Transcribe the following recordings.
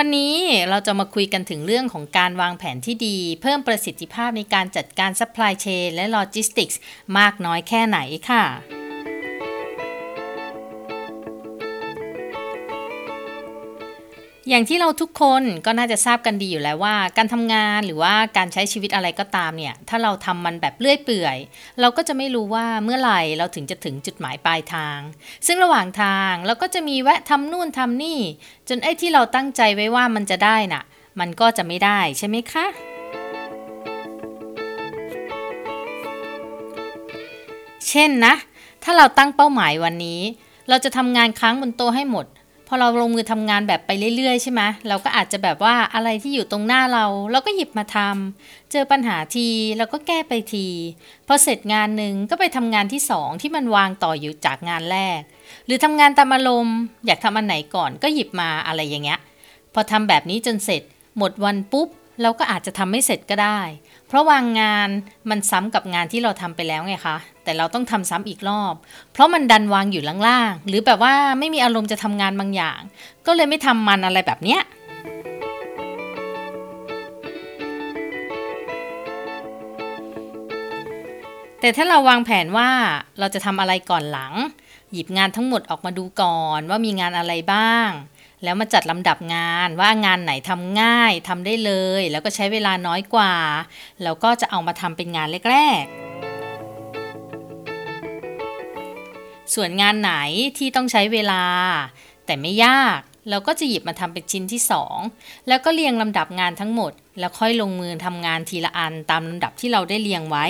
วันนี้เราจะมาคุยกันถึงเรื่องของการวางแผนที่ดี เพิ่มประสิทธิภาพในการจัดการ supply chain และโลจิสติกส์มากน้อยแค่ไหนค่ะ อย่างที่เราทุกคนก็น่าจะทราบกันดีอยู่แล้วว่า การทำงานหรือว่าการใช้ชีวิตอะไรก็ตามเนี่ย ถ้าเราทำมันแบบเรื่อยเปื่อย เราก็จะไม่รู้ว่าเมื่อไหร่เราถึงจะถึงจุดหมายปลายทาง ซึ่งระหว่างทางเราก็จะมีแวะทำนู่นทำนี่ จนไอ้ที่เราตั้งใจไว้ว่ามันจะได้น่ะ มันก็จะไม่ได้ใช่ไหมคะเช่นนะ ถ้าเราตั้งเป้าหมายวันนี้ เราจะทำงานค้างบนโต๊ะให้หมด พอเราลงมือทำงานแบบไปเรื่อยๆ ใช่ไหมเราก็อาจจะแบบว่าอะไรที่อยู่ตรงหน้าเรา เราก็หยิบมาทำเจอปัญหาทีเราก็แก้ไปทีพอเสร็จงานหนึ่งก็ไปทำงานที่สองที่มันวางต่ออยู่จากงานแรก หรือทำงานตามอารมณ์อยากทำอันไหนก่อนก็หยิบมาอะไรอย่างเงี้ยพอทำแบบนี้จนเสร็จ หมดวันปุ๊บ เราก็อาจจะทำไม่เสร็จก็ได้ เพราะวางงานมันซ้ำกับงานที่เราทำไปแล้วไงคะ แต่เราต้องทำซ้ำอีกรอบ เพราะมันดันวางอยู่ล่างๆ หรือแบบว่าไม่มีอารมณ์จะทำงานบางอย่าง ก็เลยไม่ทำมันอะไรแบบเนี้ยแต่ถ้าเราวางแผนว่าเราจะทำอะไรก่อนหลัง หยิบงานทั้งหมดออกมาดูก่อนว่ามีงานอะไรบ้าง แล้วมาจัดลำดับงานว่างานไหนทำง่ายทำได้เลย แล้วก็ใช้เวลาน้อยกว่า แล้วก็จะเอามาทำเป็นงานแรกๆ ส่วนงานไหนที่ต้องใช้เวลา แต่ไม่ยาก เราก็จะหยิบมาทำเป็นชิ้นที่ 2 แล้วก็เรียงลำดับงานทั้งหมด แล้วค่อยลงมือทำงานทีละอันตามลำดับที่เราได้เรียงไว้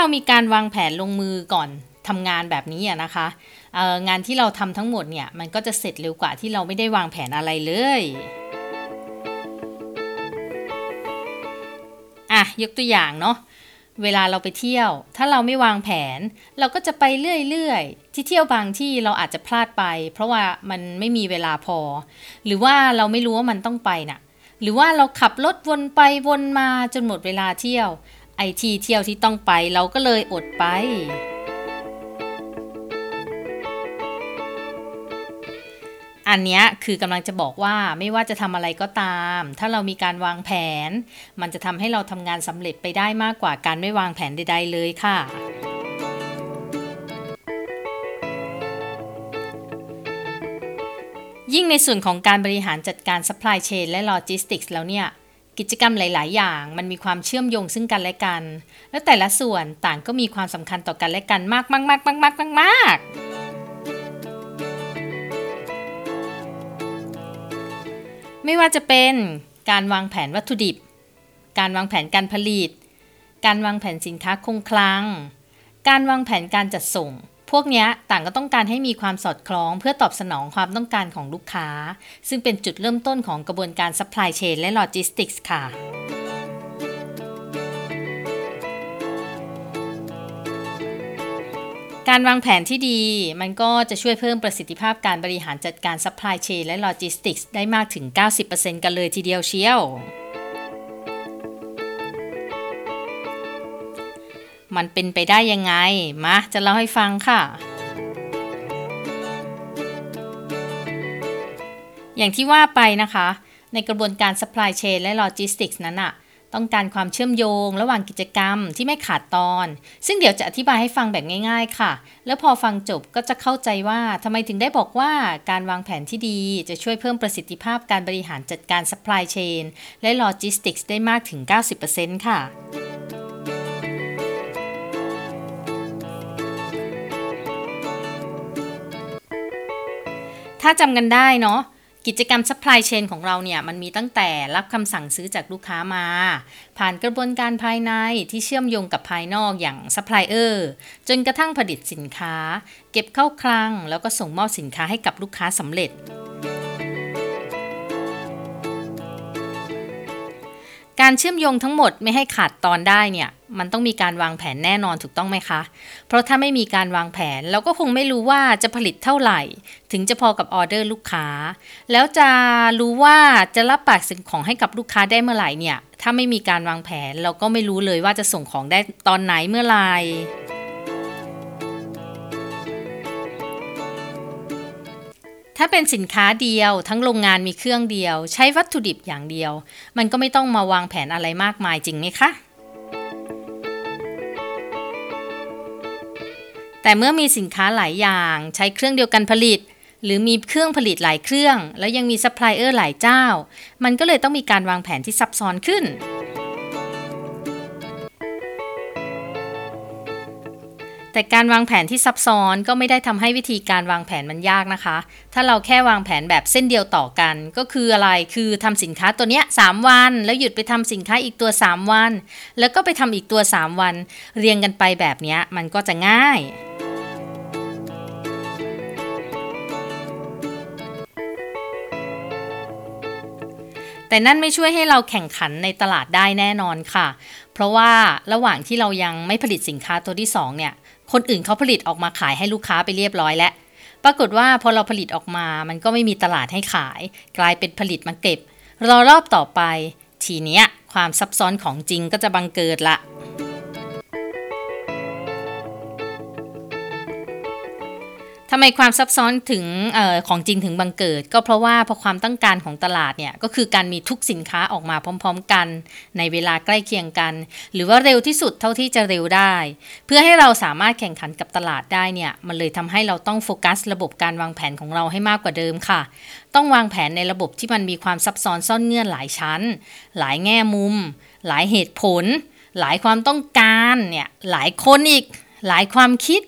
เรามีการวางแผนลงมือก่อนทำงานแบบนี้นะคะงานที่เราทำทั้งหมดเนี่ยมันก็จะเสร็จเร็วกว่าที่เราไม่ได้วางแผนอะไรเลยอะยกตัวอย่างเนาะเวลาเราไปเที่ยว ถ้าเราไม่วางแผน เราก็จะไปเรื่อยๆ ที่เที่ยวบางที่เราอาจจะพลาดไป เพราะว่ามันไม่มีเวลาพอ หรือว่าเราไม่รู้ว่ามันต้องไปน่ะ หรือว่าเราขับรถวนไปวนมาจนหมดเวลาเที่ยว ไอที่เที่ยวที่ต้องไปเราก็เลยอดไป อันนี้คือกำลังจะบอกว่าไม่ว่าจะทำอะไรก็ตาม ถ้าเรามีการวางแผน มันจะทำให้เราทำงานสำเร็จไปได้มากกว่าการไม่วางแผนใด ๆ เลยค่ะยิ่งในส่วนของการบริหารจัดการ supply chain และ logistics แล้วเนี่ย กิจกรรมหลาย ๆ อย่าง มันมีความเชื่อมโยงซึ่งกันและกัน และแต่ละส่วนต่างก็มีความสำคัญต่อกันและกันมากมากมากมากมากมากมากไม่ว่าจะเป็นการวางแผนวัตถุดิบ การวางแผนการผลิต การวางแผนสินค้าคงคลัง การวางแผนการจัดส่ง พวกนี้ต่างก็ต้องการให้มีความสอดคล้องเพื่อตอบสนองความต้องการของลูกค้า ซึ่งเป็นจุดเริ่มต้นของกระบวนการ supply chain และ logistics ค่ะการวางแผนที่ดีมันก็จะช่วยเพิ่มประสิทธิภาพการบริหารจัดการ supply chain และ logistics ได้มากถึง 90%กันเลยทีเดียวเชียว มันเป็นไปได้ยังไง มาจะเล่าให้ฟังค่ะ อย่างที่ว่าไปนะคะ ในกระบวนการ supply chain และ logistics นั้นอะต้องการความเชื่อมโยงระหว่างกิจกรรมที่ไม่ขาดตอน ซึ่งเดี๋ยวจะอธิบายให้ฟังแบบง่าย ๆ ค่ะ แล้วพอฟังจบก็จะเข้าใจว่าทำไมถึงได้บอกว่าการวางแผนที่ดีจะช่วยเพิ่มประสิทธิภาพการบริหารจัดการ supply chain และ logistics ได้มากถึง 90%ค่ะ ถ้าจำกันได้เนาะกิจกรรม supply chain ของเราเนี่ย มันมีตั้งแต่รับคำสั่งซื้อจากลูกค้ามา ผ่านกระบวนการภายในที่เชื่อมโยงกับภายนอกอย่าง supplier จนกระทั่งผลิตสินค้า เก็บเข้าคลัง แล้วก็ส่งมอบสินค้าให้กับลูกค้าสำเร็จ การเชื่อมโยงทั้งหมดไม่ให้ขาดตอนได้เนี่ย มันต้องมีการวางแผนแน่นอนถูกต้องไหมคะ เพราะถ้าไม่มีการวางแผน เราก็คงไม่รู้ว่าจะผลิตเท่าไหร่ ถึงจะพอกับออเดอร์ลูกค้า แล้วจะรู้ว่าจะรับปากสิ่งของให้กับลูกค้าได้เมื่อไหร่เนี่ย ถ้าไม่มีการวางแผน เราก็ไม่รู้เลยว่าจะส่งของได้ตอนไหนเมื่อไหร่ ถ้าเป็นสินค้าเดียวทั้งโรงงานมีเครื่องเดียว ใช้วัตถุดิบอย่างเดียว มันก็ไม่ต้องมาวางแผนอะไรมากมายจริงไหมคะแต่เมื่อมีสินค้าหลายอย่างใช้เครื่องเดียวกันผลิต หรือมีเครื่องผลิตหลายเครื่อง แล้วยังมีซัพพลายเออร์หลายเจ้า มันก็เลยต้องมีการวางแผนที่ซับซ้อนขึ้น แต่การวางแผนที่ซับซ้อนก็ไม่ได้ทำให้วิธีการวางแผนมันยากนะคะ ถ้าเราแค่วางแผนแบบเส้นเดียวต่อกัน ก็คืออะไร คือทำสินค้าตัวเนี้ย3วัน แล้วหยุดไปทำสินค้าอีกตัว 3 วัน แล้วก็ไปทำอีกตัว 3 วัน เรียงกันไปแบบนี้มันก็จะง่ายแต่นั่นไม่ช่วยให้เราแข่งขันในตลาดได้แน่นอนค่ะ เพราะว่าระหว่างที่เรายังไม่ผลิตสินค้าตัวที่ 2 เนี่ย คนอื่นเขาผลิตออกมาขายให้ลูกค้าไปเรียบร้อยแล้วปรากฏว่าพอเราผลิตออกมามันก็ไม่มีตลาดให้ขาย กลายเป็นผลิตมาเก็บรอรอบต่อไป ทีเนี้ยความซับซ้อนของจริงก็จะบังเกิดละ ทำไมความซับซ้อนถึงออของจริงถึงบังเกิด ก็เพราะว่าพอความต้องการของตลาดเนี่ยก็คือการมีทุกสินค้าออกมาพร้อม ๆ กัน ในเวลาใกล้เคียงกัน หรือว่าเร็วที่สุดเท่าที่จะเร็วได้ เพื่อให้เราสามารถแข่งขันกับตลาดได้เนี่ยมันเลยทำให้เราต้องโฟกัส ระบบการวางแผนของเราให้มากกว่าเดิมค่ะ ต้องวางแผนในระบบที่มันมีความซับซ้อนซ่อนเงื่อนหลายชั้น หลายแง่มุม หลายเหตุผล หลายความต้องการเนี่ยหลายคนอีก หลายความคิด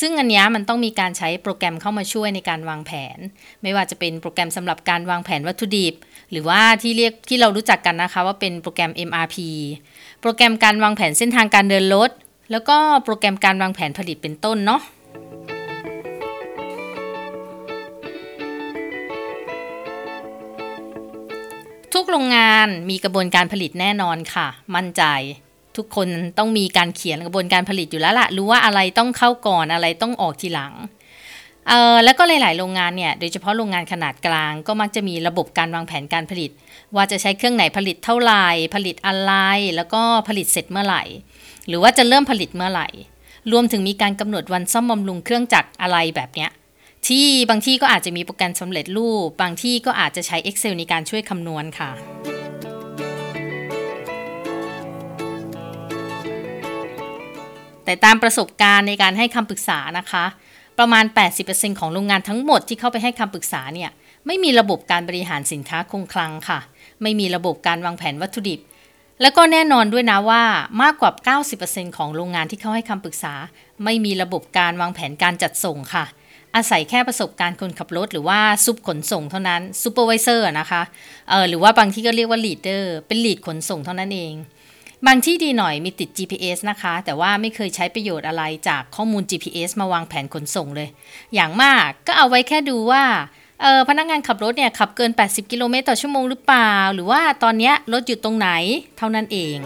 ซึ่งอันนี้มันต้องมีการใช้โปรแกรมเข้ามาช่วยในการวางแผน ไม่ว่าจะเป็นโปรแกรมสำหรับการวางแผนวัตถุดิบ หรือว่าที่เรียกที่เรารู้จักกันนะคะว่าเป็นโปรแกรม MRP โปรแกรมการวางแผนเส้นทางการเดินรถแล้วก็โปรแกรมการวางแผนผลิตเป็นต้นเนาะทุกโรงงานมีกระบวนการผลิตแน่นอนค่ะ มั่นใจ ทุกคนต้องมีการเขียนกระบวนการผลิตอยู่แล้วละรู้ว่าอะไรต้องเข้าก่อนอะไรต้องออกทีหลังเอ่อแล้วก็หลาย ๆ โรงงานเนี่ย โดยเฉพาะโรงงานขนาดกลาง ก็มักจะมีระบบการวางแผนการผลิต ว่าจะใช้เครื่องไหนผลิตเท่าไหร่ ผลิตอะไร แล้วก็ผลิตเสร็จเมื่อไหร่ หรือว่าจะเริ่มผลิตเมื่อไหร่ รวมถึงมีการกำหนดวันซ่อมบำรุงเครื่องจักรอะไรแบบเนี้ย ที่บางที่ก็อาจจะมีโปรแกรมสำเร็จรูป บางที่ก็อาจจะใช้ Excel ในการช่วยคำนวณค่ะ แต่ตามประสบการณ์ในการให้คำปรึกษานะคะ ประมาณ 80%ของโรงงานทั้งหมดที่เข้าไปให้คำปรึกษาเนี่ยไม่มีระบบการบริหารสินค้าคงคลังค่ะ ไม่มีระบบการวางแผนวัตถุดิบ แล้วก็แน่นอนด้วยนะว่ามากกว่า 90%ของโรงงานที่เข้าให้คำปรึกษา ไม่มีระบบการวางแผนการจัดส่งค่ะ อาศัยแค่ประสบการณ์คนขับรถ หรือว่า sup ขนส่งเท่านั้น supervisor นะคะเออหรือว่าบางที่ก็เรียกว่า leader เป็น lead ขนส่งเท่านั้นเอง บางที่ดีหน่อยมีติด GPS นะคะ แต่ว่าไม่เคยใช้ประโยชน์อะไรจากข้อมูล GPS มาวางแผนขนส่งเลย อย่างมากก็เอาไว้แค่ดูว่าเออพนักงานขับรถเนี่ยขับเกิน 80 กิโลเมตรต่อชั่วโมงหรือเปล่า หรือว่าตอนนี้รถอยู่ตรงไหนเท่านั้นเอง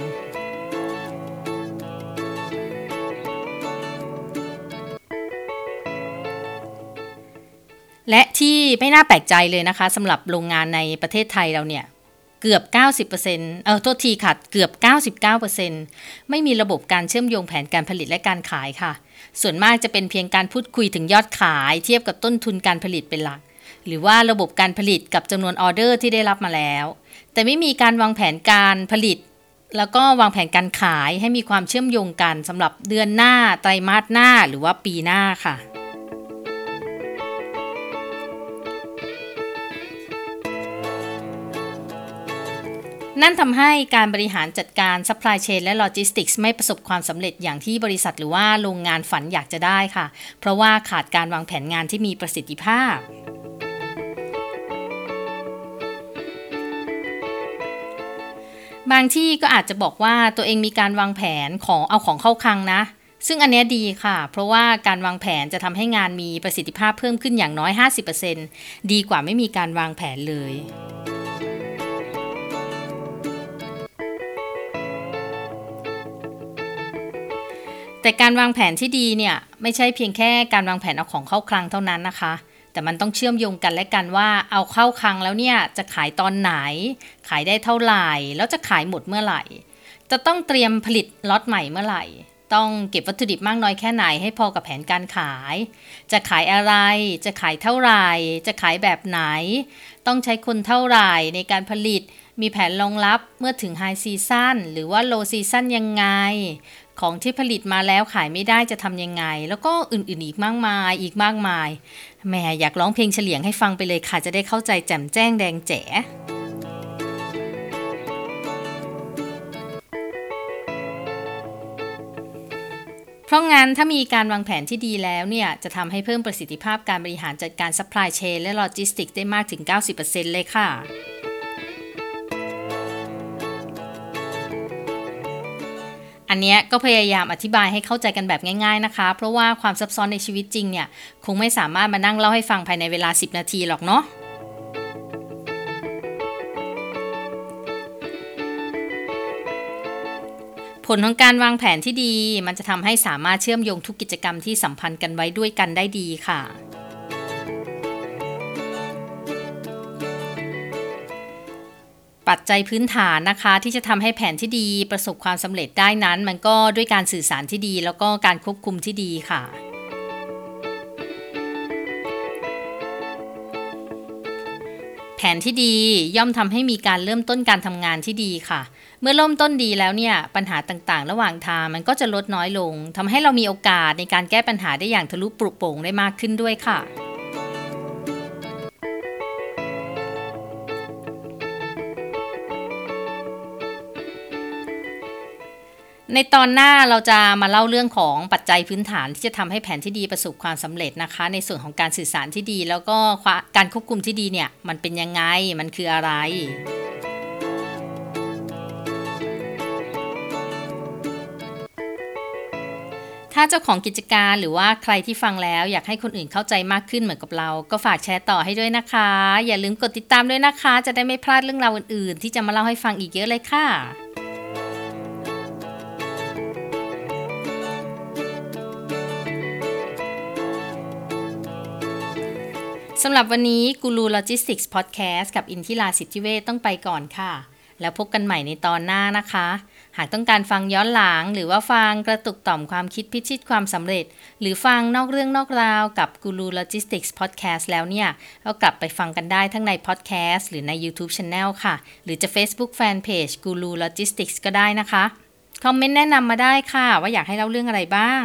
และที่ไม่น่าแปลกใจเลยนะคะสำหรับโรงงานในประเทศไทยเราเนี่ย เกือบ 90%เออโทษทีค่ะ เกือบ 99%ไม่มีระบบการเชื่อมโยงแผนการผลิตและการขายค่ะ ส่วนมากจะเป็นเพียงการพูดคุยถึงยอดขาย เทียบกับต้นทุนการผลิตเป็นหลัก หรือว่าระบบการผลิตกับจำนวนออเดอร์ที่ได้รับมาแล้ว แต่ไม่มีการวางแผนการผลิต แล้วก็วางแผนการขายให้มีความเชื่อมโยงกันสำหรับเดือนหน้า ไตรมาสหน้าหรือว่าปีหน้าค่ะ นั่นทำให้การบริหารจัดการ supply chain และ logistics ไม่ประสบความสำเร็จอย่างที่บริษัทหรือว่าโรงงานฝันอยากจะได้ค่ะ เพราะว่าขาดการวางแผนงานที่มีประสิทธิภาพบางที่ก็อาจจะบอกว่าตัวเองมีการวางแผนของเอาของเข้าคลังนะ ซึ่งอันนี้ดีค่ะ เพราะว่าการวางแผนจะทำให้งานมีประสิทธิภาพเพิ่มขึ้นอย่างน้อย 50%ดีกว่าไม่มีการวางแผนเลย แต่การวางแผนที่ดีเนี่ยไม่ใช่เพียงแค่การวางแผนเอาของเข้าคลังเท่านั้นนะคะ แต่มันต้องเชื่อมโยงกันและกันว่าเอาเข้าคลังแล้วเนี่ยจะขายตอนไหน ขายได้เท่าไหร่ แล้วจะขายหมดเมื่อไหร่ จะต้องเตรียมผลิตล็อตใหม่เมื่อไหร่ ต้องเก็บวัตถุดิบมากน้อยแค่ไหนให้พอกับแผนการขาย จะขายอะไร จะขายเท่าไหร่ จะขายแบบไหน ต้องใช้คนเท่าไหร่ในการผลิตมีแผนรองรับเมื่อถึง high season หรือว่า low season ยังไง ของที่ผลิตมาแล้วขายไม่ได้จะทำยังไง แล้วก็อื่นๆอีกมากมายอีกมากมายแหม่อยากร้องเพลงเฉลียงให้ฟังไปเลยค่ะจะได้เข้าใจแจ่มแจ้งแดงแจ๋เพราะงั้นถ้ามีการวางแผนที่ดีแล้วเนี่ย จะทำให้เพิ่มประสิทธิภาพการบริหารจัดการ supply chain และ logistics ได้มากถึง 90%เลยค่ะ นี้ก็พยายามอธิบายให้เข้าใจกันแบบง่ายๆนะคะ เพราะว่าความซับซ้อนในชีวิตจริงเนี่ย คงไม่สามารถมานั่งเล่าให้ฟังภายในเวลา 10 นาทีหรอกเนาะผลของการวางแผนที่ดี มันจะทำให้สามารถเชื่อมโยงทุกกิจกรรมที่สัมพันธ์กันไว้ด้วยกันได้ดีค่ะ ปัจจัยพื้นฐานนะคะ ที่จะทำให้แผนที่ดีประสบความสำเร็จได้นั้น มันก็ด้วยการสื่อสารที่ดี แล้วก็การควบคุมที่ดีค่ะแผนที่ดีย่อมทำให้มีการเริ่มต้นการทำงานที่ดีค่ะ เมื่อเริ่มต้นดีแล้วเนี่ยปัญหาต่างๆ ระหว่างทางมันก็จะลดน้อยลงทำให้เรามีโอกาสในการแก้ปัญหาได้อย่างทะลุปรุโปร่งได้มากขึ้นด้วยค่ะ ในตอนหน้าเราจะมาเล่าเรื่องของปัจจัยพื้นฐานที่จะทำให้แผนที่ดีประสบความสำเร็จนะคะ ในส่วนของการสื่อสารที่ดี แล้วก็การควบคุมที่ดีเนี่ยมันเป็นยังไงมันคืออะไรถ้าเจ้าของกิจการหรือว่าใครที่ฟังแล้วอยากให้คนอื่นเข้าใจมากขึ้นเหมือนกับเรา ก็ฝากแชร์ต่อให้ด้วยนะคะ อย่าลืมกดติดตามด้วยนะคะ จะได้ไม่พลาดเรื่องราวอื่นๆ ที่จะมาเล่าให้ฟังอีกเยอะเลยค่ะ สำหรับวันนี้กูรูโลจิสติกส์พอดแคสต์กับอินทิราสิทธิเวทต้องไปก่อนค่ะ แล้วพบกันใหม่ในตอนหน้านะคะ หากต้องการฟังย้อนหลัง หรือว่าฟังกระตุกต่อมความคิดพิชิตความสำเร็จ หรือฟังนอกเรื่องนอกราวกับ Guru Logistics Podcast แล้วเนี่ย ก็กลับไปฟังกันได้ทั้งในพอดแคสต์หรือใน YouTube Channel ค่ะ หรือจะ Facebook Fanpage Guru Logistics ก็ได้นะคะ comment แนะนำมาได้ค่ะ ว่าอยากให้เล่าเรื่องอะไรบ้าง